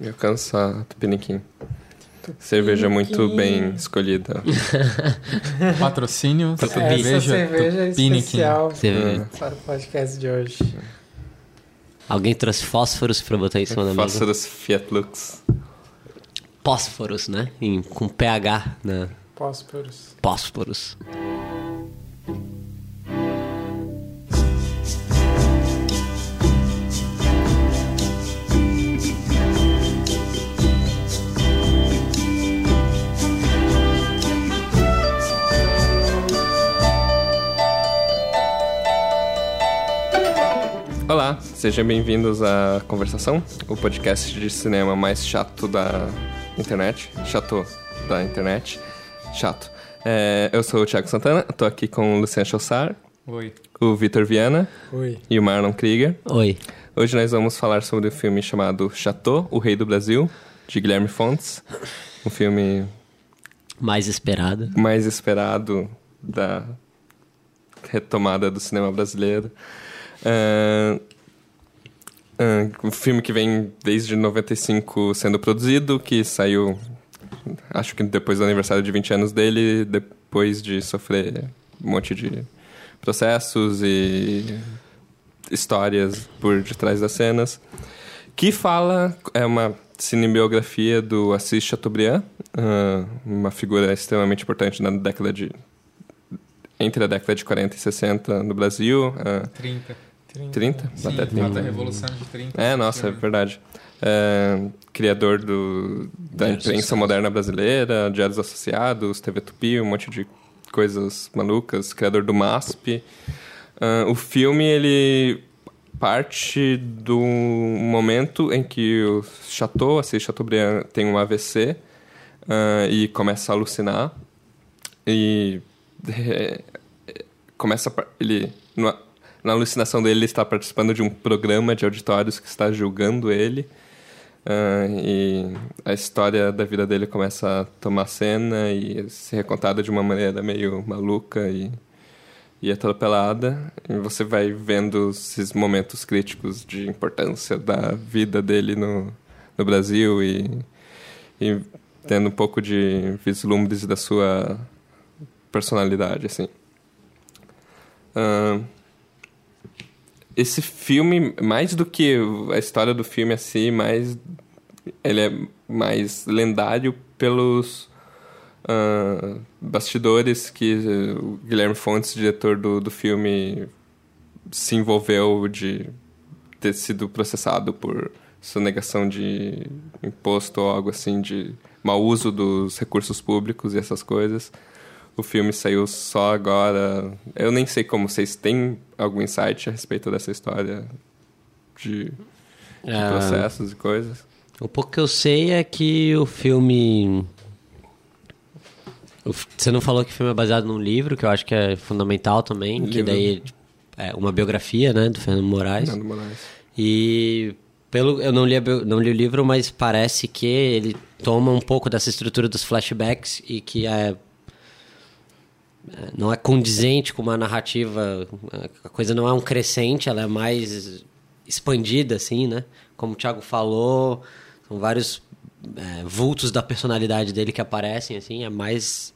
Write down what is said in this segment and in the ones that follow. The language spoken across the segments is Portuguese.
Eu canso a Tupiniquim. Cerveja muito bem escolhida. Patrocínio, Essa cerveja, cerveja Tupiniquim. especial Você- para o podcast de hoje. Alguém trouxe fósforos pra botar em cima da mesa? Fósforos Fiat Lux. Fósforos, né? Em- com PH, né? Fósforos. Fósforos. Sejam bem-vindos à Conversação, o podcast de cinema mais chato da internet. Chato da internet. Chato. É, eu sou o Thiago Santana, tô aqui com o Luciano Chossar, Oi. o Vitor Viana Oi. e o Marlon Krieger. Oi. Hoje nós vamos falar sobre o filme chamado Chateau, O Rei do Brasil, de Guilherme Fontes. Um filme Mais esperado. mais esperado da retomada do cinema brasileiro. Ah, um filme que vem desde 95 sendo produzido, que saiu, acho que depois do aniversário de 20 anos dele, depois de sofrer um monte de processos e histórias por detrás das cenas. Que fala, é uma cinebiografia do Assis Chateaubriand, ah, uma figura extremamente importante na década de. entre a década de 40 e 60 no Brasil. ah, 30. 30? Sim, Até 30. trata a Revolução de 30. É, nossa, é verdade. É, criador do, da Diários imprensa Associados. moderna brasileira, Diários Associados, TV Tupi, um monte de coisas malucas. Criador do MASP. Ah, o filme, ele parte do momento em que o Chateau, assim, Chateaubriand, tem um AVC ah, e começa a alucinar. E é, começa ele na, na alucinação dele ele está participando de um programa de auditórios que está julgando ele. Ah, e a história da vida dele começa a tomar cena e ser recontada de uma maneira meio maluca e, e atropelada. E você vai vendo esses momentos críticos de importância da vida dele no, no Brasil e, e tendo um pouco de vislumbres da sua personalidade assim. Ahn, esse filme, mais do que a história do filme assim, mais ele é mais lendário pelos ah, bastidores que o Guilherme Fontes, diretor do, do filme, se envolveu de ter sido processado por sonegação de imposto ou algo assim, de mau uso dos recursos públicos e essas coisas. O filme saiu só agora. Eu nem sei como vocês têm algum insight a respeito dessa história de, de Ah. processos e coisas. O pouco que eu sei é que o filme. Você não falou que o filme é baseado num livro, que eu acho que é fundamental também, que Livro. daí é uma biografia, né, do Fernando Moraes. Fernando Moraes. E pelo eu não li, não li o livro, mas parece que ele toma um pouco dessa estrutura dos flashbacks e que é, não é condizente com uma narrativa, a coisa não é um crescente, ela é mais expandida assim, né? Como o Thiago falou, são vários é, vultos da personalidade dele que aparecem assim, é mais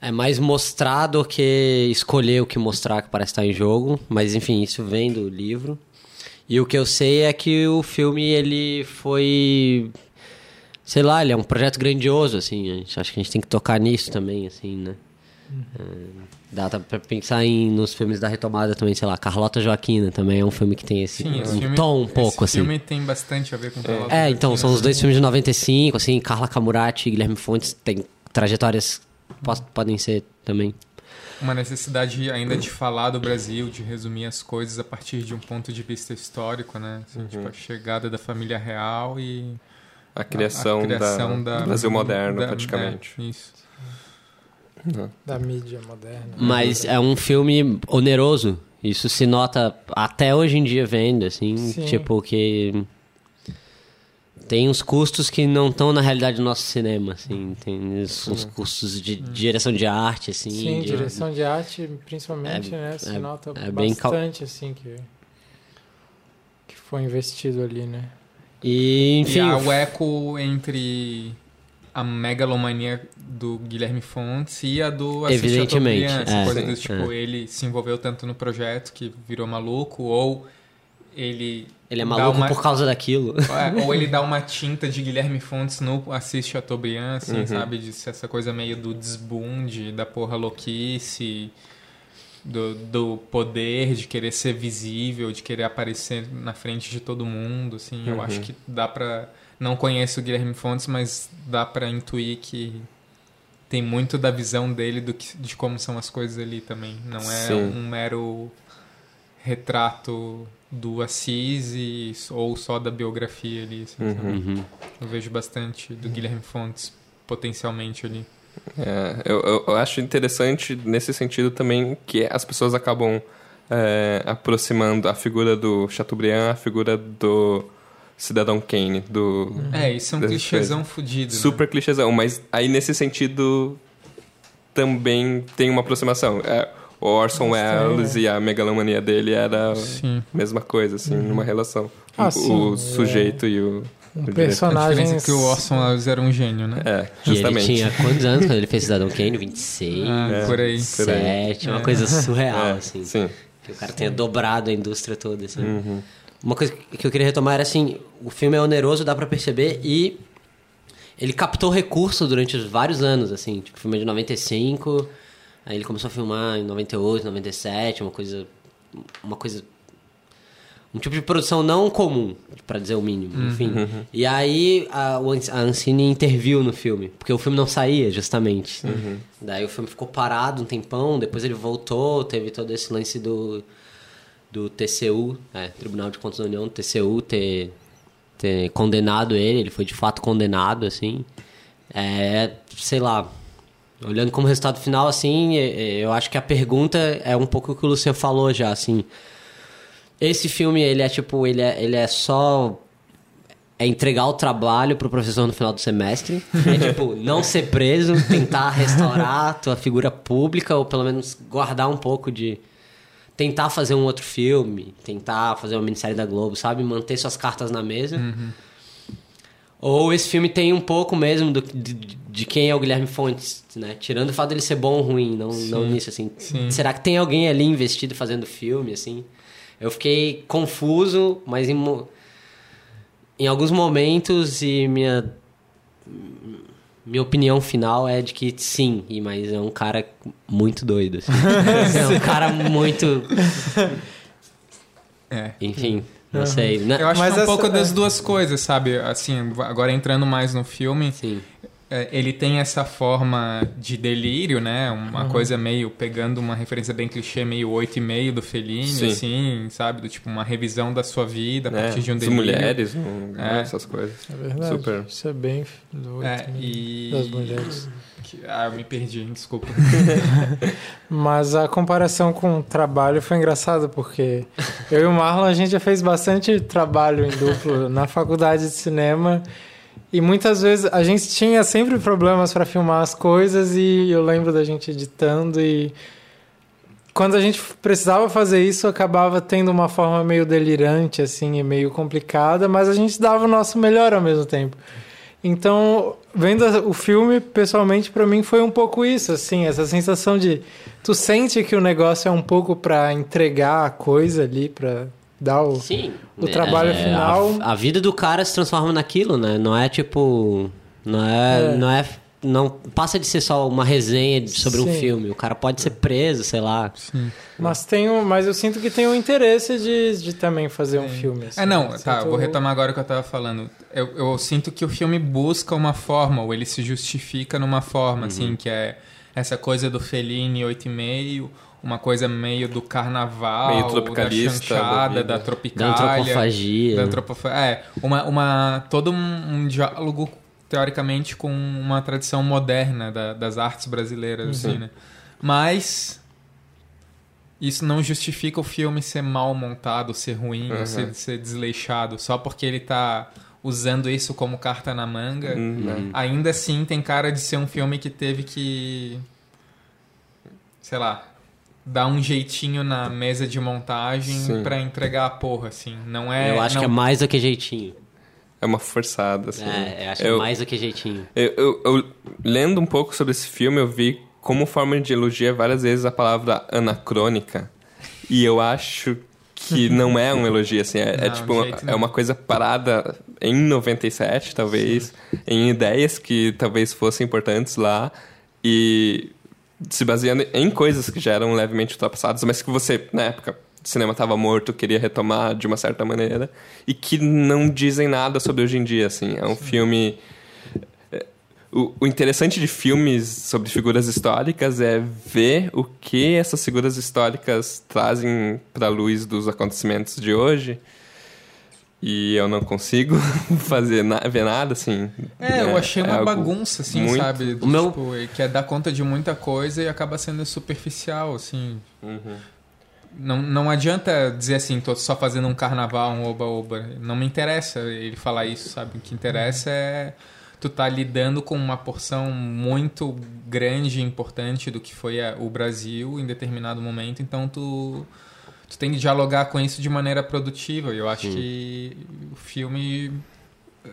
é mais mostrar do que escolher o que mostrar que parece estar em jogo, mas enfim, isso vem do livro. E o que eu sei é que o filme ele foi sei lá, ele é um projeto grandioso assim, acho que a gente tem que tocar nisso também assim, né? É, dá pra pensar em, nos filmes da retomada também, sei lá, Carlota Joaquina também é um filme que tem esse Sim, esse um filme, tom um pouco esse assim. filme tem bastante a ver com Carlota É, então, Joaquina, são os né? dois filmes de 95, assim, Carla Camurati e Guilherme Fontes têm trajetórias po- podem ser também. Uma necessidade ainda de falar do Brasil, de resumir as coisas a partir de um ponto de vista histórico, né? Assim, Uhum. Tipo, a chegada da família real e... A criação, a criação da, da, do Brasil moderno, da- praticamente. é, isso. Da mídia moderna. Mas é um filme oneroso. Isso se nota até hoje em dia vendo, assim, Sim. tipo que tem uns custos que não estão na realidade do nosso cinema, assim, tem os, uns custos de direção de arte, assim. Sim, de- direção de arte, principalmente, É- né? Se é- nota é cal- bastante, assim, que, que foi investido ali, né? E, enfim, e há o eco entre a megalomania do Guilherme Fontes e a do Evidentemente, é. coisa Sim, do tipo, ele se envolveu tanto no projeto que virou maluco, ou ele. ele é maluco uma- por causa daquilo. é, ou ele dá uma tinta de Guilherme Fontes no Assis Chateaubriand, assim, Uhum. sabe? De essa coisa meio do desbunde, da porra louquice, do, do poder, de querer ser visível, de querer aparecer na frente de todo mundo, assim. Eu Uhum. acho que dá pra... Não conheço o Guilherme Fontes, mas dá pra intuir que tem muito da visão dele do que, de como são as coisas ali também. Não é Sim. um mero retrato do Assis e, ou só da biografia ali. assim, sabe? Uhum. Eu vejo bastante do Guilherme Fontes potencialmente ali. É, eu, eu- eu acho interessante nesse sentido também que as pessoas acabam é, aproximando a figura do Chateaubriand, a figura do Cidadão Kane, do É, isso é um clichêzão fudido. né? super clichêzão, mas aí nesse sentido também tem uma aproximação. É, o Orson Welles é. e a megalomania dele era a Sim. mesma coisa, assim, numa relação. Ah, o, sim, o é. sujeito e o, Um o. A personagem. é que o Orson Welles era um gênio, né? É, E ele justamente. tinha quantos anos quando ele fez Cidadão Kane? 26, Ah, É. por aí. 27, uma É. coisa surreal, É, assim. Sim. Que o cara tenha dobrado a indústria toda, assim. Uhum. Uma coisa que eu queria retomar era assim, o filme é oneroso, dá pra perceber, e ele captou recurso durante os vários anos, assim, tipo, filme é de 95, aí ele começou a filmar em 98, 97, uma coisa uma coisa um tipo de produção não comum, pra dizer o mínimo, enfim. E aí a, a Ancine interviu no filme, porque o filme não saía, justamente. Daí o filme ficou parado um tempão, depois ele voltou, teve todo esse lance do do TCU, é, Tribunal de Contas da União, TCU, ter, ter condenado ele, ele foi de fato condenado, assim. É, sei lá, olhando como resultado final, assim, eu acho que a pergunta é um pouco o que o Luciano falou já, assim. Esse filme, ele é tipo, ele é, ele é só é entregar o trabalho pro professor no final do semestre. É tipo, não ser preso, tentar restaurar tua figura pública, ou pelo menos guardar um pouco de. Tentar fazer um outro filme, tentar fazer uma minissérie da Globo, sabe? Manter suas cartas na mesa. Ou esse filme tem um pouco mesmo do, de, de quem é o Guilherme Fontes, né? Tirando o fato dele ser bom ou ruim, não, não nisso, assim. Sim. Será que tem alguém ali investido fazendo filme, assim? Eu fiquei confuso, mas em, em alguns momentos e minha minha opinião final é de que sim, e mas é um cara muito doido. Assim. é um cara muito, É. enfim, não sei. né? Eu acho Mas que é um essa- pouco das é. duas coisas, sabe? Assim, agora entrando mais no filme, Sim. É, ele tem essa forma de delírio, né? Uma Uhum. coisa meio pegando uma referência bem clichê, meio oito e meio do Fellini, Sim. assim, sabe? Do tipo uma revisão da sua vida a É, partir de um as delírio. mulheres, não- É. essas coisas. É verdade. Super. Isso é bem doido. É, e Das mulheres. que- Ah, eu me perdi, desculpa. Mas a comparação com o trabalho foi engraçada, porque eu e o Marlon, a gente já fez bastante trabalho em duplo na faculdade de cinema. E muitas vezes a gente tinha sempre problemas para filmar as coisas e eu lembro da gente editando e quando a gente precisava fazer isso acabava tendo uma forma meio delirante assim e meio complicada, mas a gente dava o nosso melhor ao mesmo tempo. Então, vendo o filme, pessoalmente, pra mim foi um pouco isso, assim, essa sensação de tu sente que o negócio é um pouco pra entregar a coisa ali, pra dar o Sim. O trabalho É, final- A, a vida do cara se transforma naquilo, né? Não é tipo. Não é. É. Não é. Não passa de ser só uma resenha sobre um Sim. filme. O cara pode ser preso, sei lá. Sim. Mas tem um, mas eu sinto que tem um interesse de, de também fazer um filme. assim. É, não, Eu tá, sinto- vou retomar agora o que eu tava falando. Eu, eu sinto que o filme busca uma forma, ou ele se justifica numa forma, assim, que é essa coisa do Fellini 8,5, uma coisa meio do carnaval, Meio tropicalista da da chanchada, da Da tropicália. antropofagia. Da antropofa- É, uma, uma, todo um, um diálogo, teoricamente, com uma tradição moderna da- das artes brasileiras, assim, né? Mas isso não justifica o filme ser mal montado, ser ruim, Uhum. ser, ser desleixado, só porque ele tá usando isso como carta na manga. Hum, né? Ainda assim tem cara de ser um filme que teve que. Sei lá. Dar um jeitinho na mesa de montagem Sim. pra entregar a porra, assim. Não é. Eu acho não, que é mais do que jeitinho. é uma forçada, assim. É, eu acho Eu- mais do que jeitinho. Eu, eu- eu- lendo um pouco sobre esse filme, eu vi como forma de elogiar várias vezes a palavra anacrônica. E eu acho que não é um elogio, assim. É, é Não, tipo, de uma- é uma coisa parada em 97, talvez. Em ideias que talvez fossem importantes lá. E se baseando em coisas que já eram levemente ultrapassadas, mas que você, na época, o cinema estava morto, queria retomar de uma certa maneira. E que não dizem nada sobre hoje em dia, assim. É um filme... O, o interessante de filmes sobre figuras históricas é ver o que essas figuras históricas trazem para a luz dos acontecimentos de hoje. E eu não consigo fazer na, ver nada assim. É, eu achei uma algo bagunça, assim, muito- sabe? Do, O meu- Tipo, quer dar conta de muita coisa e acaba sendo superficial, assim. Uhum. Não, não adianta dizer assim, tô só fazendo um carnaval, um oba-oba. Não me interessa ele falar isso, sabe? O que interessa é tu tá lidando com uma porção muito grande e importante do que foi a- o Brasil em determinado momento, então tu, tu tem que dialogar com isso de maneira produtiva. E eu acho que o filme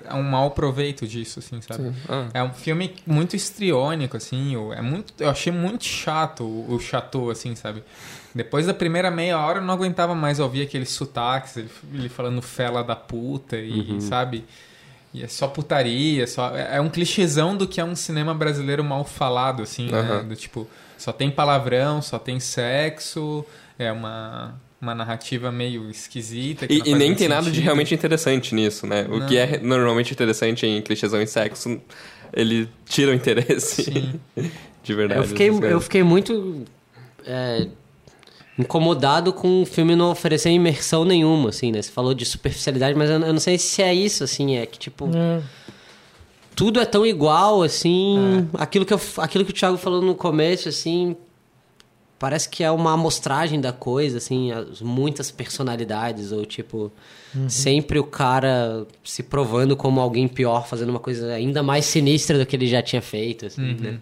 é um mau proveito disso, assim, sabe? Ah, É um filme muito estriônico, assim. É muito, eu achei muito chato o, o Chateau, assim, sabe? Depois da primeira meia hora eu não aguentava mais ouvir aqueles sotaques, ele, ele falando fela da puta e, sabe? E é só putaria, só... É é um clichêzão do que é um cinema brasileiro mal falado, assim, né? Aham. Do tipo, só tem palavrão, só tem sexo, é uma... Uma narrativa meio esquisita. que E, e nem tem nada de sentido. realmente interessante nisso, né? O Não. que é normalmente interessante em clichêsão em sexo, ele tira o interesse Sim. de verdade. Eu fiquei, eu fiquei muito é, incomodado com o filme não oferecer imersão nenhuma, assim, né? Você falou de superficialidade, mas eu, eu não sei se é isso, assim, é que, tipo, É. tudo é tão igual, assim. Aquilo, que eu, aquilo que o Thiago falou no começo, assim. Parece que é uma amostragem da coisa, assim, as muitas personalidades, ou tipo, sempre o cara se provando como alguém pior, fazendo uma coisa ainda mais sinistra do que ele já tinha feito, assim, né?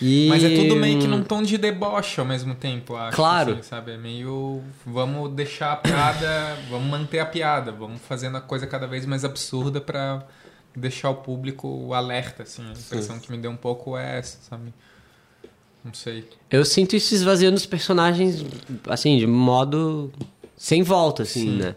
E... Mas é tudo meio que num tom de deboche ao mesmo tempo, acho. Claro. assim, sabe? É meio. Vamos deixar a piada. vamos manter a piada. Vamos fazendo a coisa cada vez mais absurda pra deixar o público alerta, assim. A impressão que me deu um pouco é essa, sabe? Não sei. Eu sinto isso esvaziando os personagens, assim, de modo sem volta, assim, né?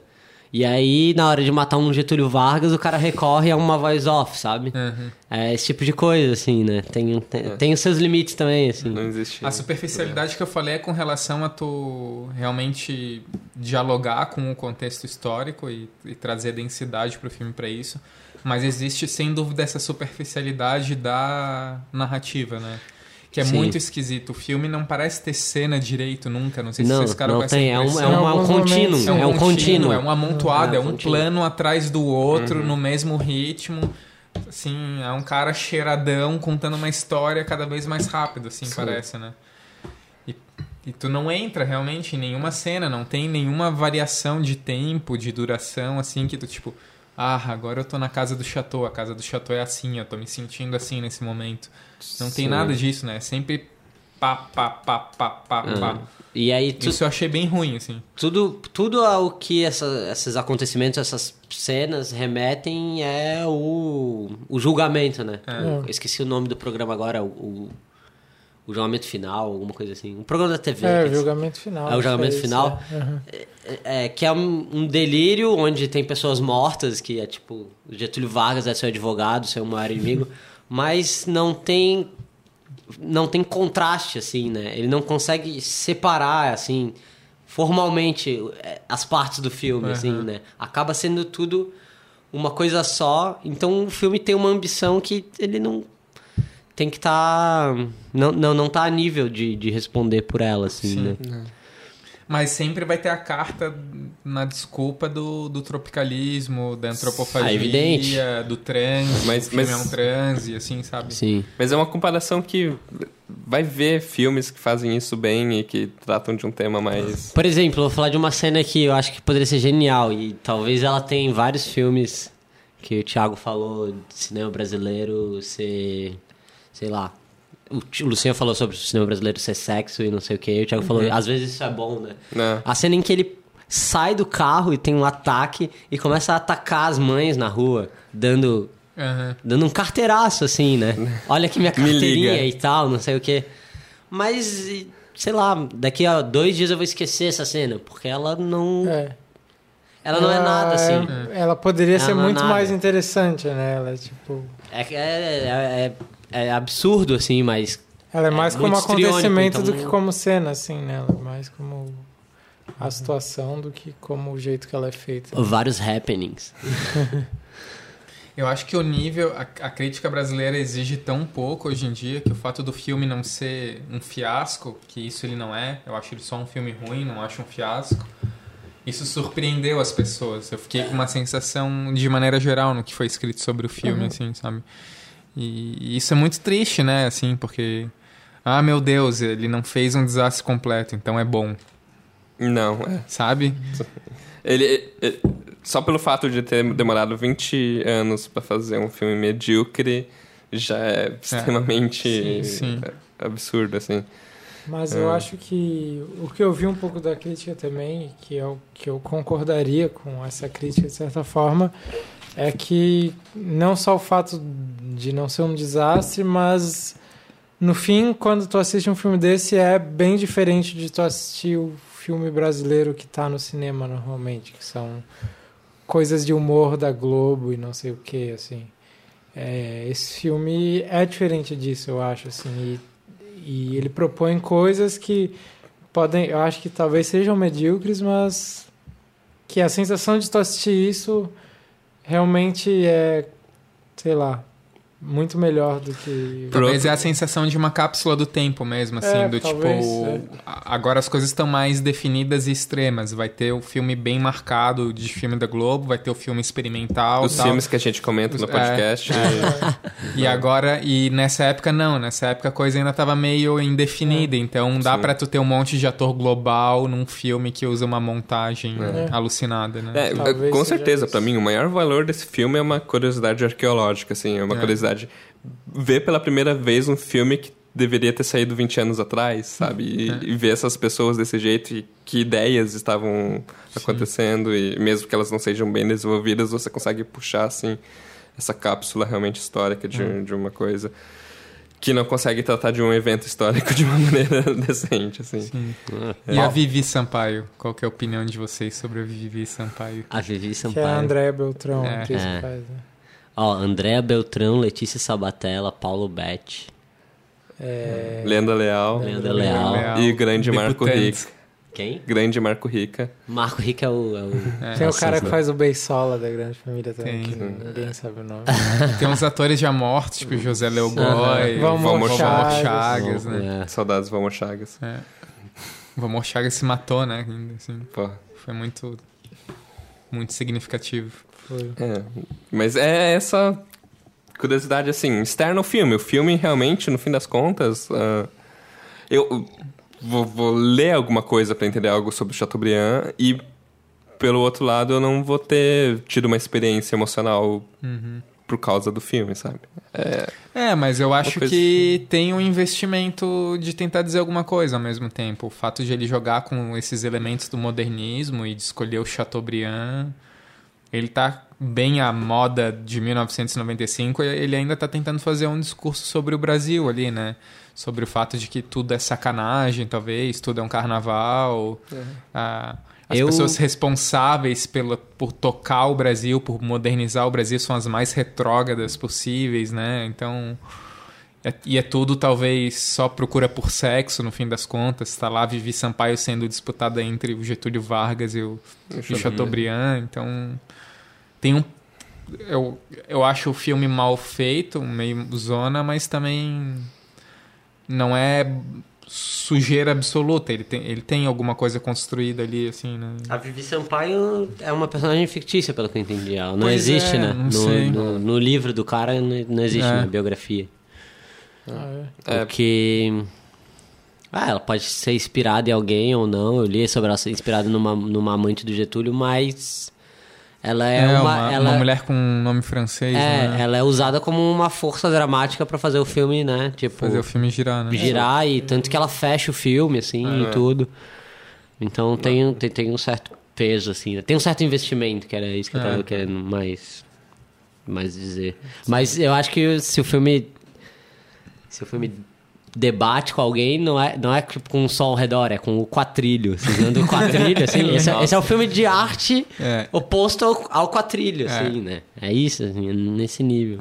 E aí, na hora de matar um Getúlio Vargas, o cara recorre a uma voice off, sabe? Uhum. É esse tipo de coisa, assim, né? Tem, tem, tem os seus limites também, assim. Não existe. A superficialidade que eu falei é com relação a tu realmente dialogar com o contexto histórico e, e trazer densidade pro filme para isso. Mas existe, sem dúvida, essa superficialidade da narrativa, né? Que é Sim. muito esquisito. O filme não parece ter cena direito nunca. Não sei se Não, vocês ficaram não com essa tem. É um, é impressão. um, é um contínuo. momentos, É um contínuo. É um amontoado, É é, um um contínuo. plano atrás do outro, no mesmo ritmo. Assim, é um cara cheiradão contando uma história cada vez mais rápido, assim, parece, né? E, e tu não entra realmente em nenhuma cena, não tem nenhuma variação de tempo, de duração, assim, que tu, tipo, ah, agora eu tô na casa do chateau, a casa do chateau é assim, eu tô me sentindo assim nesse momento. Não tem Sim. nada disso, né? É sempre pá, pá, pá, pá, pá, pá. E aí, tu, Isso eu achei bem ruim, assim. tudo, tudo ao que essa- esses acontecimentos, essas cenas remetem é o, o julgamento, né? É. Eu esqueci o nome do programa agora, o, o, o julgamento final, alguma coisa assim. Um programa da TV. É, o julgamento final. É o julgamento final? é. Uhum. É, que é um, um delírio onde tem pessoas mortas, que é tipo, o Getúlio Vargas é seu advogado, seu maior inimigo, mas não tem não tem contraste assim, né? Ele não consegue separar assim formalmente é, as partes do filme assim, né? Acaba sendo tudo uma coisa só. Então o filme tem uma ambição que ele não tem que estar não, não não tá a nível de, de responder por ela assim, Sim. né? Mas sempre vai ter a carta na desculpa do, do tropicalismo, da antropofagia, Ah, evidente. do transe. Mas- o filme mas- é um transe, assim, sabe? Sim. Mas é uma comparação que vai ver filmes que fazem isso bem e que tratam de um tema mais. Por exemplo, vou falar de uma cena que eu acho que poderia ser genial e talvez ela tenha em vários filmes que o Thiago falou de cinema brasileiro ser, sei lá. O Luciano falou sobre o cinema brasileiro ser sexo e não sei o que. O Thiago falou, às vezes isso é bom, né? Né? A cena em que ele sai do carro e tem um ataque e começa a atacar as mães na rua, dando Aham. dando um carteiraço, assim, né? Olha aqui minha Me liga. carteirinha e tal, não sei o quê. Mas, sei lá, daqui a dois dias eu vou esquecer essa cena, porque ela não. É. Ela não é nada, assim. é- ela poderia Ela ser é muito nada. mais interessante, né? Ela é tipo. É, é, é, é- é absurdo, assim, mas. Ela é É mais como muito histriônico, acontecimento então- do que como cena, assim, né? Ela é mais como a situação do que como o jeito que ela é feita. Vários happenings. Eu acho que o nível, a, a crítica brasileira exige tão pouco hoje em dia que o fato do filme não ser um fiasco, que isso ele não é, eu acho ele só um filme ruim, não acho um fiasco. Isso surpreendeu as pessoas. Eu fiquei com uma sensação de maneira geral no que foi escrito sobre o filme, assim, sabe? E, e isso é muito triste, né? Assim, porque ah, meu Deus, ele não fez um desastre completo, então é bom, Não, é. sabe? Ele, ele- só pelo fato de ter demorado 20 anos pra fazer um filme medíocre já é extremamente Sim, sim. absurdo, assim. Mas eu É. acho que o que eu vi um pouco da crítica também, que é o que eu concordaria com essa crítica de certa forma, é que não só o fato de não ser um desastre, mas no fim, quando tu assiste um filme desse, é bem diferente de tu assistir o filme brasileiro que tá no cinema normalmente, que são coisas de humor da Globo e não sei o que, assim. É, esse filme é diferente disso, eu acho, assim, e, e ele propõe coisas que podem, eu acho que talvez sejam medíocres, mas que a sensação de tu assistir isso realmente é, sei lá, muito melhor do que Talvez é a sensação de uma cápsula do tempo mesmo, assim, É, do talvez, tipo. é. Agora as coisas estão mais definidas e extremas. Vai ter o filme bem marcado de filme da Globo, vai ter o filme experimental. Os tal. filmes que a gente comenta no É, podcast. E agora, e nessa época não, nessa época a coisa ainda tava meio indefinida, então dá Sim. pra tu ter um monte de ator global num filme que usa uma montagem É. alucinada, né? É, com certeza, pra mim, o maior valor desse filme é uma curiosidade arqueológica, assim, é uma É. curiosidade ver pela primeira vez um filme que deveria ter saído 20 anos atrás, sabe? E, É. e ver essas pessoas desse jeito e que ideias estavam acontecendo e mesmo que elas não sejam bem desenvolvidas, você consegue puxar, assim, essa cápsula realmente histórica de, Hum. de uma coisa que não consegue tratar de um evento histórico de uma maneira decente, assim. Sim. É. E a Vivi Sampaio? Qual que é a opinião de vocês sobre a Vivi Sampaio? A Vivi que é a Sampaio. Andréa Beltrão, É. atriz É. que faz, né? Ó, Andréa Beltrão, Letícia Sabatella, Paulo Betti. É, Lenda Leal Leandro Leal. e grande Marco Debutante. Rica. Quem? Grande Marco Rica. Marco Rica é o. É o... É. Tem o cara que faz o Beisola da Grande Família também, Tem. que ninguém sabe o nome. Tem uns atores já mortos, tipo José Leogói, Valmor Chagas. Chagas, né? É. Saudades Valmor Chagas. É. Valmor Chagas se matou, né? ainda, Assim, Pô. foi muito, muito significativo. Foi. É, mas é essa curiosidade, assim, externa ao filme. O filme, realmente, no fim das contas, ah, eu vou, vou ler alguma coisa para entender algo sobre o Chateaubriand e, pelo outro lado, eu não vou ter tido uma experiência emocional por causa do filme, sabe? É, mas eu acho coisa- que tem um investimento de tentar dizer alguma coisa ao mesmo tempo. O fato de ele jogar com esses elementos do modernismo e de escolher o Chateaubriand, ele tá bem à moda de 1995 e ele ainda tá tentando fazer um discurso sobre o Brasil ali, né? Sobre o fato de que tudo é sacanagem, talvez, tudo é um carnaval. Ah, as Eu- pessoas responsáveis pela, por tocar o Brasil, por modernizar o Brasil, são as mais retrógradas possíveis, né? Então. é- e é tudo, talvez, só procura por sexo, no fim das contas. Tá lá Vivi Sampaio sendo disputada entre o Getúlio Vargas e o, e Chateaubriand. Então. Tem um. Eu, eu acho o filme mal feito, meio zona, mas também. Não é sujeira absoluta. Ele tem, ele tem alguma coisa construída ali, assim, né? A Vivi Sampaio é uma personagem fictícia, pelo que eu entendi. Ela não Pois existe, é, né? não No, no, no livro do cara não, existe É. na biografia. Ah. É. Porque. Ah, ela pode ser inspirada em alguém ou não. Eu li sobre ela ser inspirada numa, numa amante do Getúlio, mas. Ela é, É, uma. uma, ela, uma mulher com um nome francês, é, né? ela é usada como uma força dramática pra fazer o filme, né? Tipo, Fazer o filme girar, né? girar e tanto que ela fecha o filme, assim, É. e tudo. Então tem, tem, tem um certo peso, assim. né? Tem um certo investimento, que era isso que eu É. tava querendo mais, mais dizer. Mas eu acho que se o filme. Se o filme debate com alguém, não é, não é tipo com o sol ao redor, é com o quatrilho. Vocês do quatrilho, assim? Esse é, esse é o filme de arte É. oposto ao, ao quatrilho, É. assim, né? É isso, assim, é nesse nível.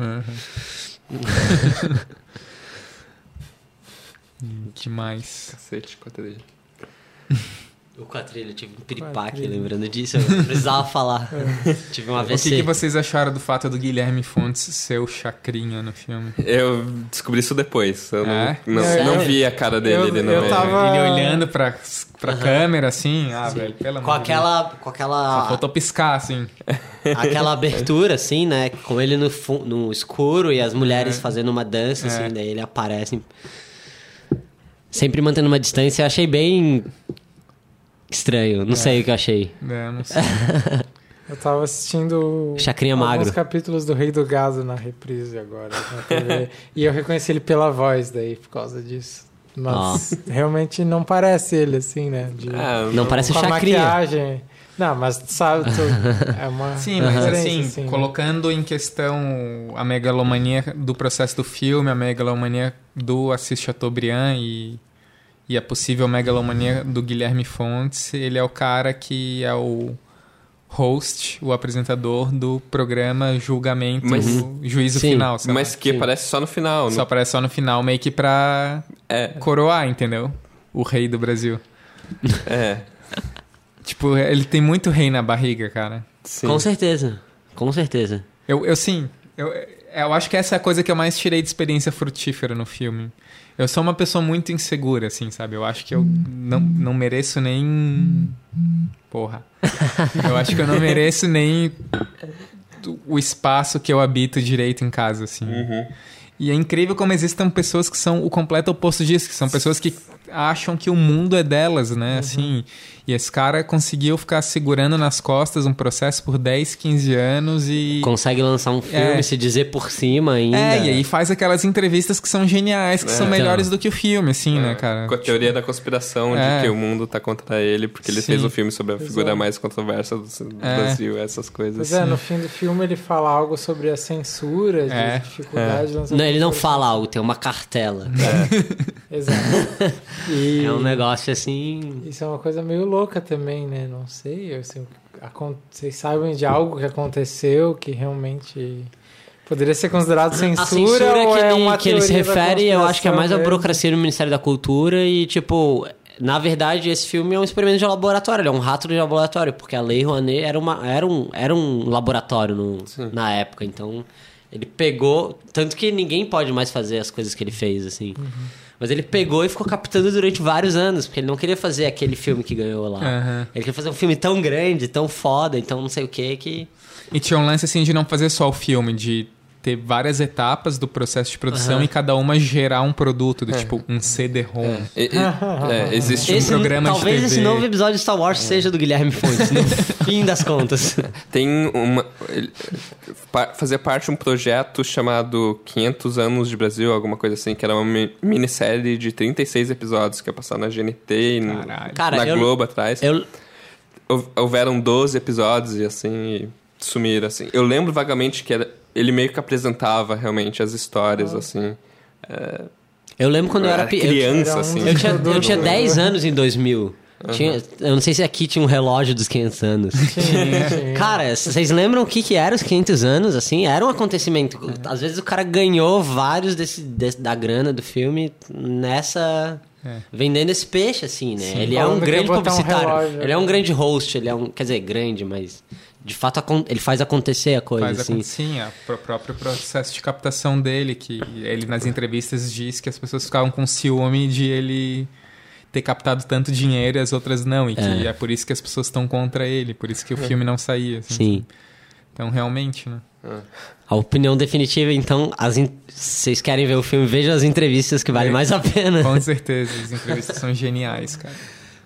Demais. Cacete, quadrilha. O quatrilho, eu tive um piripaque lembrando disso, eu precisava falar. Tive um O AVC. que, que vocês acharam do fato do Guilherme Fontes ser o chacrinha no filme? Eu descobri isso depois. Eu não, É? não, Sério? não vi a cara dele Eu- ali no eu meio. tava-. Ele olhando pra, pra câmera, assim, ah, velho, pelo Com aquela, com Só aquela, faltou piscar, assim. aquela abertura, assim, né? Com ele no, no escuro e as mulheres É. fazendo uma dança, É. assim, daí ele aparece. Sempre mantendo uma distância, eu achei bem estranho. Não sei o que eu achei. É, eu não sei. Eu tava assistindo Chacrinha alguns magro. capítulos do Rei do Gado na reprise agora na TV, e eu reconheci ele pela voz daí por causa disso. Mas realmente não parece ele assim, né? De, Ah, Não parece o Chacrinha. maquiagem. Não, mas sabe, tu- é uma Sim, mas assim, assim, né? colocando em questão a megalomania do processo do filme, a megalomania do Assis Chateaubriand e, e a possível megalomania do Guilherme Fontes, ele é o cara que é o host, o apresentador do programa Julgamento, Mas- Juízo Sim, Final. sei lá. Mas que Sim. aparece só no final. Só no- aparece só no final, meio que pra É, coroar, entendeu? O rei do Brasil. é. Tipo, ele tem muito rei na barriga, cara. Sim. Com certeza. Com certeza. Eu, eu sim, eu, eu acho que essa é a coisa que eu mais tirei de experiência frutífera no filme. Eu sou uma pessoa muito insegura, assim, sabe? Eu acho que eu não, não mereço nem. Porra. Eu acho que eu não mereço nem o espaço que eu habito direito em casa, assim. E é incrível como existem pessoas que são o completo oposto disso, que são pessoas que acham que o mundo é delas, né? Assim, e esse cara conseguiu ficar segurando nas costas um processo por 10, 15 anos e Consegue lançar um filme, É. se dizer por cima ainda. é, e aí faz aquelas entrevistas que são geniais, que É. são Então. melhores do que o filme, assim, né, cara? Com a teoria da conspiração É. de que o mundo tá contra ele, porque ele Sim. fez um filme sobre a figura Exato. mais controversa do, do É. Brasil, essas coisas. Pois é, no fim do filme ele fala algo sobre a censura, de É. dificuldade de lançar Não, ele não fala algo, tem uma cartela. Exato. E É um negócio assim. isso é uma coisa meio louca também, né? Não sei, assim, vocês sabem de algo que aconteceu que realmente poderia ser considerado censura, A censura ou que, é ele- que ele se refere, eu acho que é mais a burocracia do Ministério da Cultura e, tipo, na verdade, esse filme é um experimento de laboratório, ele é um rato de laboratório, porque a Lei Rouanet era, uma, era, um, era um laboratório no- na época, então ele pegou. Tanto que ninguém pode mais fazer as coisas que ele fez, assim. Mas ele pegou e ficou captando durante vários anos, porque ele não queria fazer aquele filme que ganhou lá. Aham. Ele queria fazer um filme tão grande, tão foda, então não sei o que, que. E tinha um lance, assim, de não fazer só o filme, de ter várias etapas do processo de produção Aham. e cada uma gerar um produto, do tipo um CD-ROM. E- é, existe um Esse- programa de talvez esse novo episódio de Star Wars seja do Guilherme Fontes, no fim das contas. Tem uma. Fazia parte de um projeto chamado 500 Anos de Brasil, alguma coisa assim, que era uma mi- minissérie de 36 episódios que ia passar na GNT e Caralho. Cara, na eu- Globo atrás. Eu, Hou- Houveram 12 episódios e assim, e sumiram, assim. Eu lembro vagamente que era- ele meio que apresentava realmente as histórias, assim. eu lembro quando eu era, Era eu- criança, um assim. Eu tinha, eu tinha né? 10 anos em 2000. Tinha, eu não sei se aqui tinha um relógio dos 500 anos. Tinha, tinha. Cara, vocês lembram o que, que era os 500 anos, assim? Era um acontecimento. Às vezes o cara ganhou vários desse, desse- da grana do filme nessa... É. Vendendo esse peixe, assim, né? ele é um grande botar um publicitário. relógio. ele é um grande host, ele é um... Quer dizer, grande, mas... De fato, ele faz acontecer a coisa, Faz a, assim. sim, a- o próprio processo de captação dele, que ele nas entrevistas diz que as pessoas ficavam com ciúme de ele ter captado tanto dinheiro e as outras não, e que É. é, por isso que as pessoas estão contra ele, por isso que o filme não saía. assim. Sim. Então, realmente, né? A opinião definitiva, então, as in- vocês querem ver o filme, vejam as entrevistas que vale É. mais a pena. Com certeza, as entrevistas são geniais, cara.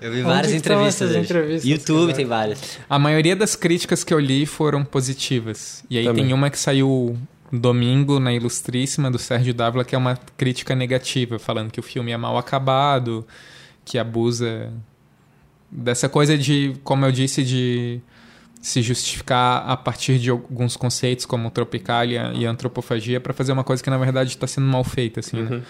Eu vi Onde várias entrevistas. entrevistas, YouTube tem várias. A maioria das críticas que eu li foram positivas. E aí Também. tem uma que saiu domingo na Ilustríssima do Sérgio Dávila, que é uma crítica negativa, falando que o filme é mal acabado, que abusa dessa coisa de, como eu disse, de se justificar a partir de alguns conceitos como tropicália e antropofagia para fazer uma coisa que na verdade está sendo mal feita, assim, né?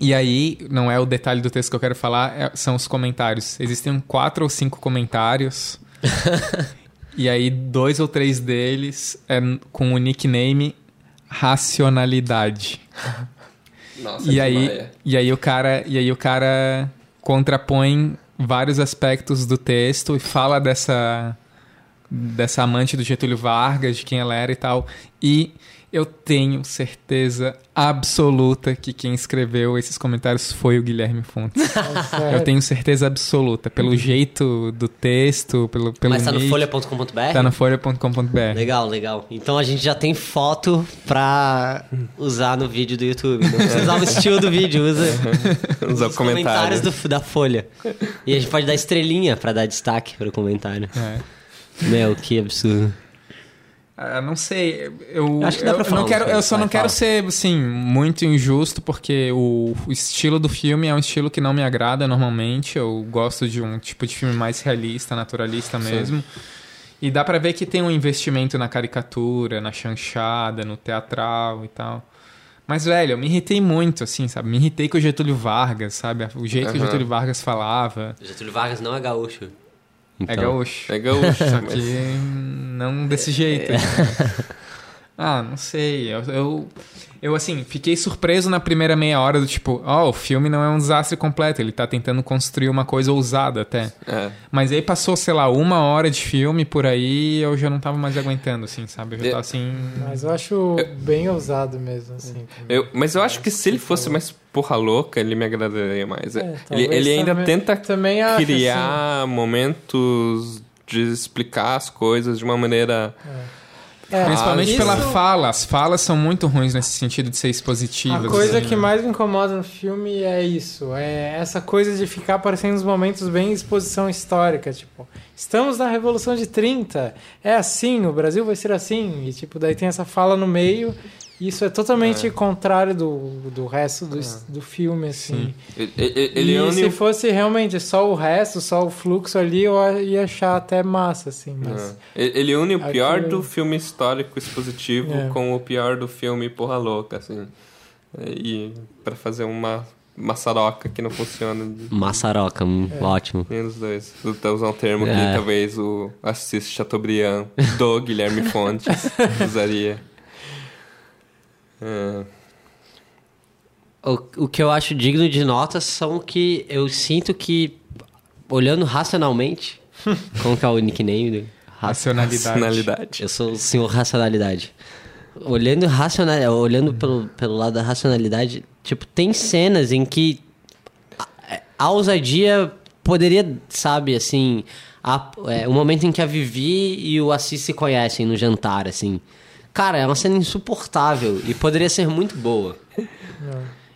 E aí, não é o detalhe do texto que eu quero falar, é- são os comentários. Existem quatro ou cinco comentários. e aí, dois ou três deles é com o nickname Racionalidade. Nossa, E que aí, maia. e aí o cara, e aí o cara contrapõe vários aspectos do texto e fala dessa dessa amante do Getúlio Vargas, de quem ela era e tal. E eu tenho certeza absoluta que quem escreveu esses comentários foi o Guilherme Fontes. É, Eu tenho certeza absoluta, pelo jeito do texto, pelo pelo Mas tá no nick. folha.com.br? Tá no folha.com.br. Legal, legal. Então a gente já tem foto pra usar no vídeo do YouTube. Não precisa usar o estilo do vídeo, usa Usar os comentários. do- da folha. E a gente pode dar estrelinha pra dar destaque pro comentário. É. Meu, que absurdo. Ah, não sei, eu, Acho que dá pra eu falar não quero, eu só não quero fala. ser, assim, muito injusto, porque o, o estilo do filme é um estilo que não me agrada normalmente. Eu gosto de um tipo de filme mais realista, naturalista mesmo. E dá pra ver que tem um investimento na caricatura, na chanchada, no teatral e tal. Mas, velho, eu me irritei muito, assim, sabe? Me irritei com o Getúlio Vargas, sabe? O jeito que o. Getúlio Vargas falava. Getúlio Vargas não é gaúcho. É Então, gaúcho. É gaúcho, Só que não desse jeito. ah, não sei. Eu, eu, eu, assim, fiquei surpreso na primeira meia hora do tipo, ó, o filme não é um desastre completo, ele tá tentando construir uma coisa ousada até. É. Mas aí passou, sei lá, uma hora de filme por aí eu já não tava mais aguentando, assim, sabe? Eu já Eu- tava assim. Mas eu acho bem ousado mesmo, assim. Eu, mas eu acho que se ele fosse mais porra louca, ele me agradaria mais. É, ele, ele ainda também- tenta também acho, criar momentos de explicar as coisas de uma maneira. É, Principalmente isso- pela fala. As falas são muito ruins nesse sentido de ser expositivas. A coisa assim, que né? mais me incomoda no filme é isso, é essa coisa de ficar aparecendo uns momentos bem exposição histórica, tipo, estamos na Revolução de 30, é assim, o Brasil vai ser assim, e tipo, daí tem essa fala no meio, isso é totalmente contrário do, do resto do, do filme, assim. Ele, ele, ele e une se o- fosse realmente só o resto, só o fluxo ali, eu ia achar até massa, assim, mas... É. Ele une o pior Aquilo- do filme histórico expositivo É. com o pior do filme porra louca, assim. E para fazer uma maçaroca que não funciona Maçaroca, hum, É. ótimo. dos dois. Vou até usar um termo que É. talvez o Assis Chateaubriand do Guilherme Fontes usaria. É. O, o que eu acho digno de nota são que eu sinto que, olhando racionalmente, como que é o nickname? do- Racionalidade. Racionalidade. Eu sou o senhor racionalidade. Olhando racional, olhando pelo, pelo lado da racionalidade, tipo, tem cenas em que a, a ousadia poderia, sabe, assim, a, é, o momento em que a Vivi e o Assis se conhecem no jantar, assim. Cara, é uma cena insuportável e poderia ser muito boa.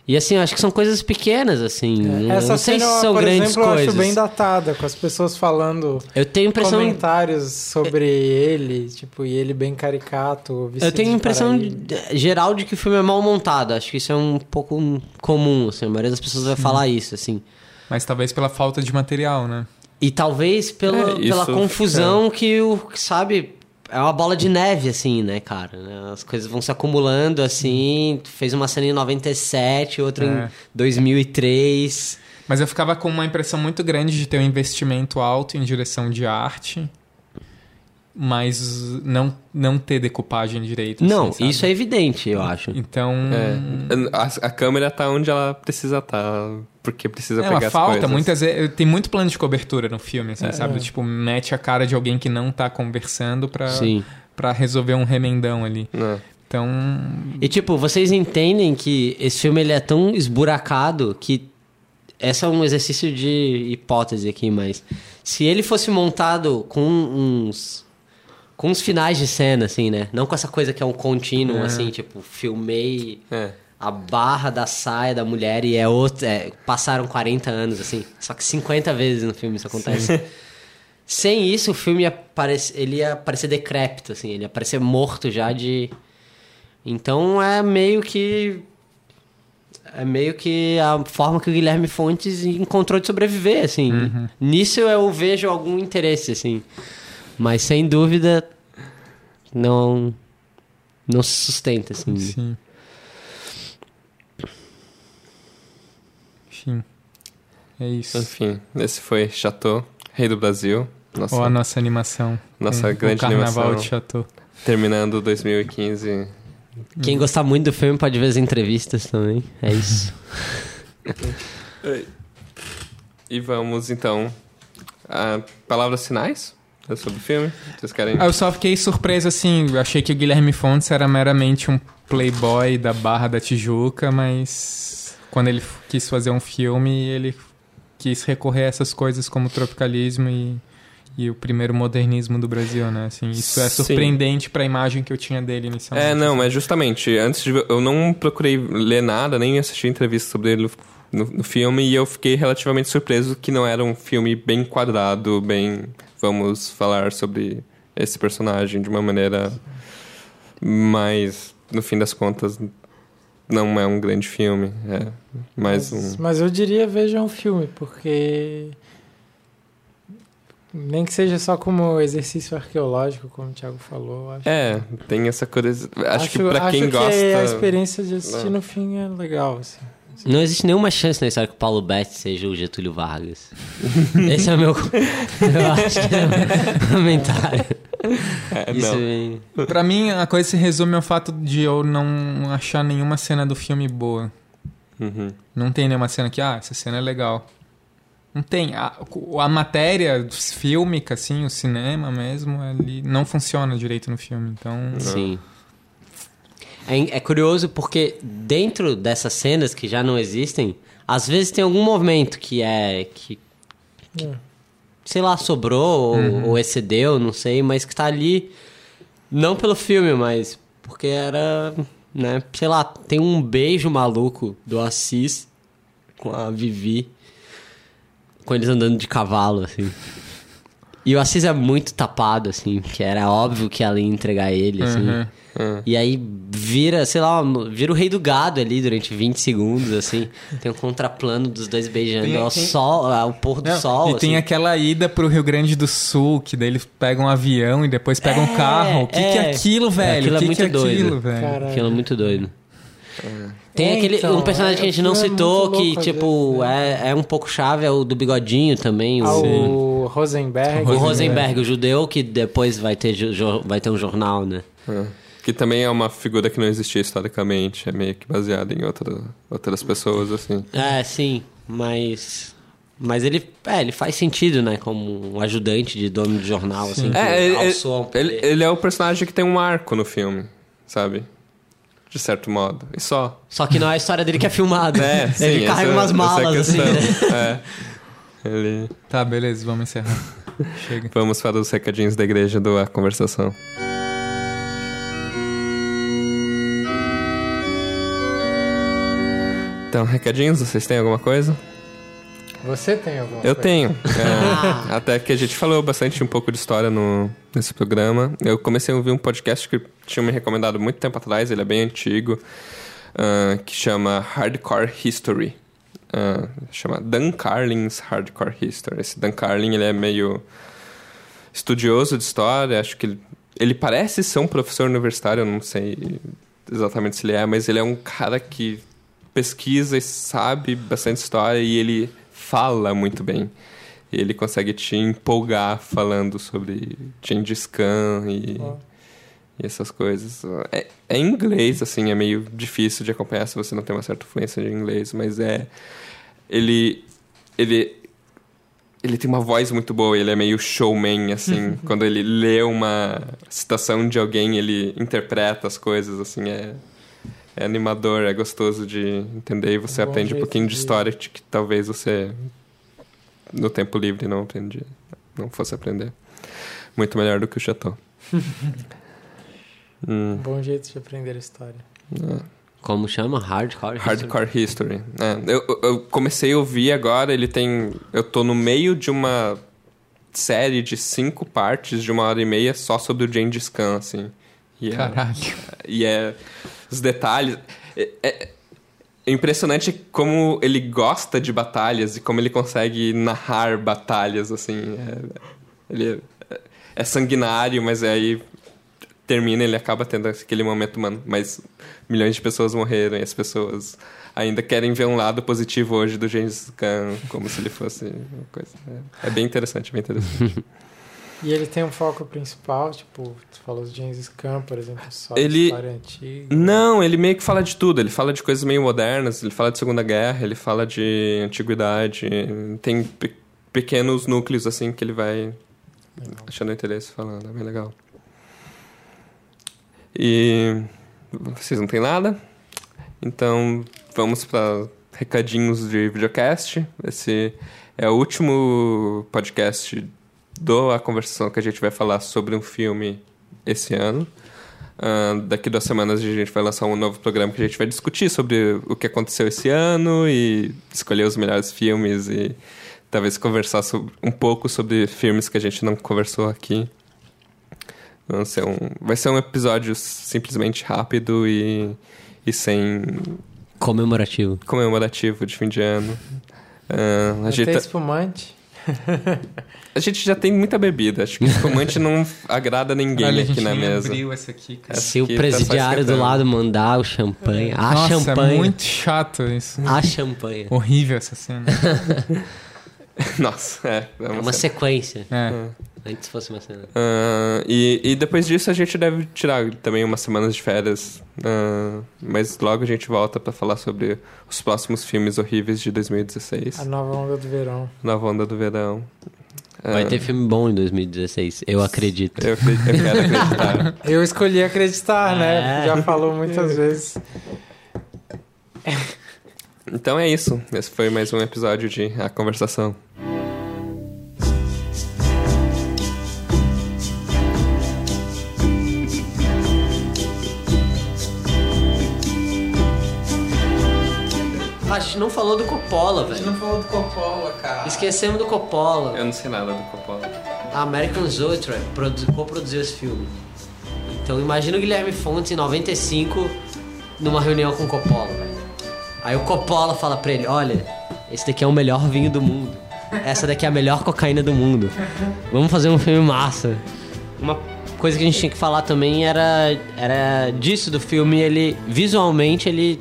E assim, eu acho que são coisas pequenas, assim. eu Essa não sei cena, se são por grandes exemplo, eu coisas. acho bem datada, com as pessoas falando Eu tenho impressão. comentários sobre ele, tipo, e ele bem caricato. Eu tenho a impressão de- geral de que o filme é mal montado. Acho que isso é um pouco comum, assim. A maioria das pessoas vai falar isso, assim. Mas talvez pela falta de material, né? E talvez pela, É, pela confusão que o, que, sabe, é uma bola de neve, assim, né, cara? As coisas vão se acumulando, assim. Fez uma cena em 97, outra É. em 2003. Mas eu ficava com uma impressão muito grande de ter um investimento alto em direção de arte, mas não, não ter decupagem direito. Não, assim, isso é evidente, eu acho. Então. É, a, a câmera tá onde ela precisa estar, porque precisa Ela pegar as falta coisas. muitas vezes. Tem muito plano de cobertura no filme, assim, É. sabe? Tipo, mete a cara de alguém que não tá conversando pra, Sim. pra resolver um remendão ali. Né? Então. E tipo, vocês entendem que esse filme ele é tão esburacado que esse é um exercício de hipótese aqui, mas se ele fosse montado com uns com uns finais de cena assim, né? Não com essa coisa que é um contínuo É. assim, tipo, filmei É. a barra da saia da mulher e é outra, é, passaram 40 anos assim, só que 50 vezes no filme isso acontece. Sem isso, o filme ia parec- ele ia parecer decrépito, assim, ele ia parecer morto já de. Então é meio que. é meio que a forma que o Guilherme Fontes encontrou de sobreviver, assim. Nisso eu vejo algum interesse, assim. Mas sem dúvida não não se sustenta, assim. Sim. Enfim. É isso. Enfim, esse foi Chateau, Rei do Brasil. Nossa, Ou a nossa animação. nossa com grande o Carnaval animação. de Chateau. Terminando 2015. Quem gostar muito do filme pode ver as entrevistas também. É isso. E vamos então a palavras finais sobre o filme. Vocês querem? Ah, eu só fiquei surpreso, assim. Eu achei que o Guilherme Fontes era meramente um playboy da Barra da Tijuca, mas quando ele quis fazer um filme, ele quis recorrer a essas coisas como o tropicalismo e, e o primeiro modernismo do Brasil, né? Assim, isso é surpreendente pra imagem que eu tinha dele inicialmente. É, não, mas justamente, antes de. Eu não procurei ler nada, nem assisti entrevista sobre ele no, no filme, e eu fiquei relativamente surpreso que não era um filme bem quadrado, bem. Vamos falar sobre esse personagem de uma maneira mais. No fim das contas, não é um grande filme. É mais mas, um. mas eu diria vejam o filme, porque nem que seja só como exercício arqueológico, como o Thiago falou, acho. É, tem essa coisa. Acho, que pra quem acho gosta. que a experiência de assistir no fim é legal, assim. Não existe nenhuma chance na história que o Paulo Betti seja o Getúlio Vargas. Esse é o meu. Eu acho que é o meu comentário. É, Isso não. vem- Pra mim, a coisa se resume ao fato de eu não achar nenhuma cena do filme boa. Uhum. Não tem nenhuma cena que, ah, essa cena é legal. Não tem. A, a matéria fílmica, assim, o cinema mesmo, ali não funciona direito no filme. Então. Sim. É, é curioso porque dentro dessas cenas que já não existem, às vezes tem algum movimento que é. que, É. sei lá, sobrou ou, ou excedeu, não sei, mas que tá ali. Não pelo filme, mas porque era. Né, sei lá, tem um beijo maluco do Assis com a Vivi. Com eles andando de cavalo, assim. E o Assis é muito tapado, assim, que era óbvio que ela ia entregar ele, assim. Uhum. Uhum. E aí vira, sei lá, vira o rei do gado ali durante 20 segundos, assim. Tem um contraplano dos dois beijando Tem- ao tem- sol, ao pôr do Não, sol. e tem assim. aquela ida pro Rio Grande do Sul, que daí eles pegam um avião e depois pegam um É, carro. O que, que é é. aquilo, velho? Aquilo é o que, muito que é doido. aquilo, velho? Caralho. Aquilo é muito doido. Tem É, aquele então, um personagem é, que a gente não é citou, que, tipo, vezes, né? é, é um pouco chave, é o do bigodinho também. Ah, O, o Rosenberg. o Rosenberg, o judeu, que depois vai ter, vai ter um jornal, né? É. Que também é uma figura que não existia historicamente, é meio que baseada em outra, outras pessoas, assim. É, sim, mas. Mas ele, é, ele faz sentido, né? Como um ajudante de dono de jornal, assim, que É, ele, ele, ele é o personagem que tem um arco no filme, sabe? De certo modo. E só. Só que não é a história dele que é filmada. É, sim, ele carrega essa- umas malas, é assim. questão. né? É. Ele... Tá, beleza, vamos encerrar. Chega. Vamos para os recadinhos da igreja do A Conversação. Então, recadinhos, vocês têm alguma coisa? Você tem alguma Eu coisa? tenho. É, até que a gente falou bastante um pouco de história no, nesse programa. Eu comecei a ouvir um podcast que tinha me recomendado muito tempo atrás, ele é bem antigo, ah, que chama Hardcore History. Ah, chama Dan Carlin's Hardcore History. Esse Dan Carlin, ele é meio estudioso de história, acho que ele, ele parece ser um professor universitário, eu não sei exatamente se ele é, mas ele é um cara que pesquisa e sabe bastante história e ele fala muito bem. Ele consegue te empolgar falando sobre Gengis Khan e, Ó. e essas coisas. É, é inglês, assim, é meio difícil de acompanhar se você não tem uma certa fluência de inglês, mas é... Ele... Ele... Ele tem uma voz muito boa, ele é meio showman, assim. Quando ele lê uma citação de alguém, ele interpreta as coisas, assim, é... É animador, é gostoso de entender e você Um bom aprende um pouquinho de de- história que, que talvez você no tempo livre não aprendi, não fosse aprender. Muito melhor do que o Chateau. Hum, Um bom jeito de aprender a história. Como chama? Hardcore? Hardcore History. É, eu, eu- comecei a ouvir agora, ele tem. Eu tô no meio de uma série de cinco partes de uma hora e meia só sobre o Gengis Khan, assim. E é- Caralho. E é. Os detalhes. É, é- é impressionante como ele gosta de batalhas e como ele consegue narrar batalhas, assim. É, ele é, é sanguinário, mas aí termina ele acaba tendo aquele momento, mano. Mas milhões de pessoas morreram e as pessoas ainda querem ver um lado positivo hoje do James Gunn, como se ele fosse uma coisa. É, é bem interessante, bem interessante. E ele tem um foco principal, tipo, tu falou do James Gunn, por exemplo, só Ele- história antiga. Não, ele meio que fala de tudo. Ele fala de coisas meio modernas, ele fala de Segunda Guerra, ele fala de antiguidade. Tem pe- pequenos núcleos, assim, que ele vai achando interesse falando. É bem legal. E vocês não têm nada? Então vamos para recadinhos de videocast. Esse é o último podcast do A Conversação que a gente vai falar sobre um filme esse ano. Ah, daqui duas semanas a gente vai lançar um novo programa que a gente vai discutir sobre o que aconteceu esse ano e escolher os melhores filmes e talvez conversar sobre- um pouco sobre filmes que a gente não conversou aqui. Vai ser um, vai ser um episódio simplesmente rápido e, e sem Comemorativo. comemorativo de fim de ano. Ah, a, Vai gente tá- espumante. a gente já tem muita bebida. Acho que espumante não agrada ninguém Olha, a aqui gente na mesa. abriu essa aqui, cara. Se o tá presidiário do esquentando. lado mandar o champanhe. A Nossa, champanhe. é muito chato isso. A champanhe. Horrível essa cena. Nossa, é. É Vamos uma sequência. É. Antes fosse uma cena. Ah, e, e depois disso a gente deve tirar também umas semanas de férias. Ah, mas logo a gente volta pra falar sobre os próximos filmes horríveis de 2016. A nova onda do verão. Nova onda do verão. Vai Ah, ter filme bom em 2016, eu acredito. Eu, eu quero acreditar. Eu escolhi acreditar, né? É. Já falou muitas vezes. Então é isso. Esse foi mais um episódio de A Conversação. A gente não falou do Coppola, velho. não falou do Coppola, cara. Esquecemos do Coppola. Eu não sei nada do Coppola. A American Zoetrope produ- co-produziu esse filme. Então imagina o Guilherme Fontes em 95 numa reunião com o Coppola, velho. Aí o Coppola fala pra ele, olha, esse daqui é o melhor vinho do mundo. Essa daqui é a melhor cocaína do mundo. Vamos fazer um filme massa. Uma coisa que a gente tinha que falar também era, era disso do filme, ele visualmente ele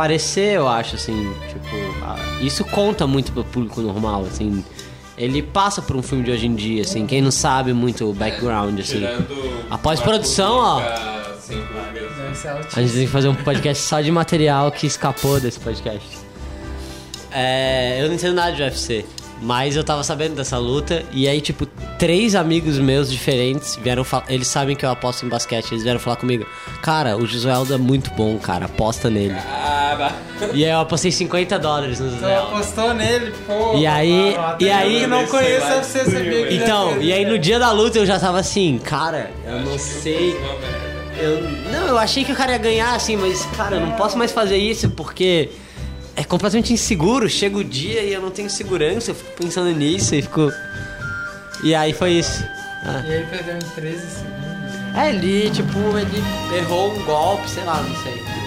parecer, eu acho, assim, tipo, ah, isso conta muito pro público normal, assim. Ele passa por um filme de hoje em dia, assim, quem não sabe muito o background, assim. A pós-produção, ó. A gente tem que fazer um podcast só de material que escapou desse podcast. É, eu não entendo nada de UFC, mas eu tava sabendo dessa luta e aí, tipo, três amigos meus diferentes vieram falar. Eles sabem que eu aposto em basquete, eles vieram falar comigo. Cara, o Josueldo é muito bom, cara, aposta nele. E aí eu apostei 50 dólares no Tu Josueldo. apostou nele, pô. E aí, e Eu aí. que não conheço você sabia que Então, já e aí no dia da luta eu já tava assim, cara, eu não sei. Eu, não, eu achei que o cara ia ganhar, assim, mas, cara, eu não posso mais fazer isso porque é completamente inseguro. Chega o dia e eu não tenho segurança, eu fico pensando nisso e fico. E aí foi isso. Ah. E aí perdeu em 13 segundos. É, ele, tipo, ele errou um golpe, sei lá, não sei.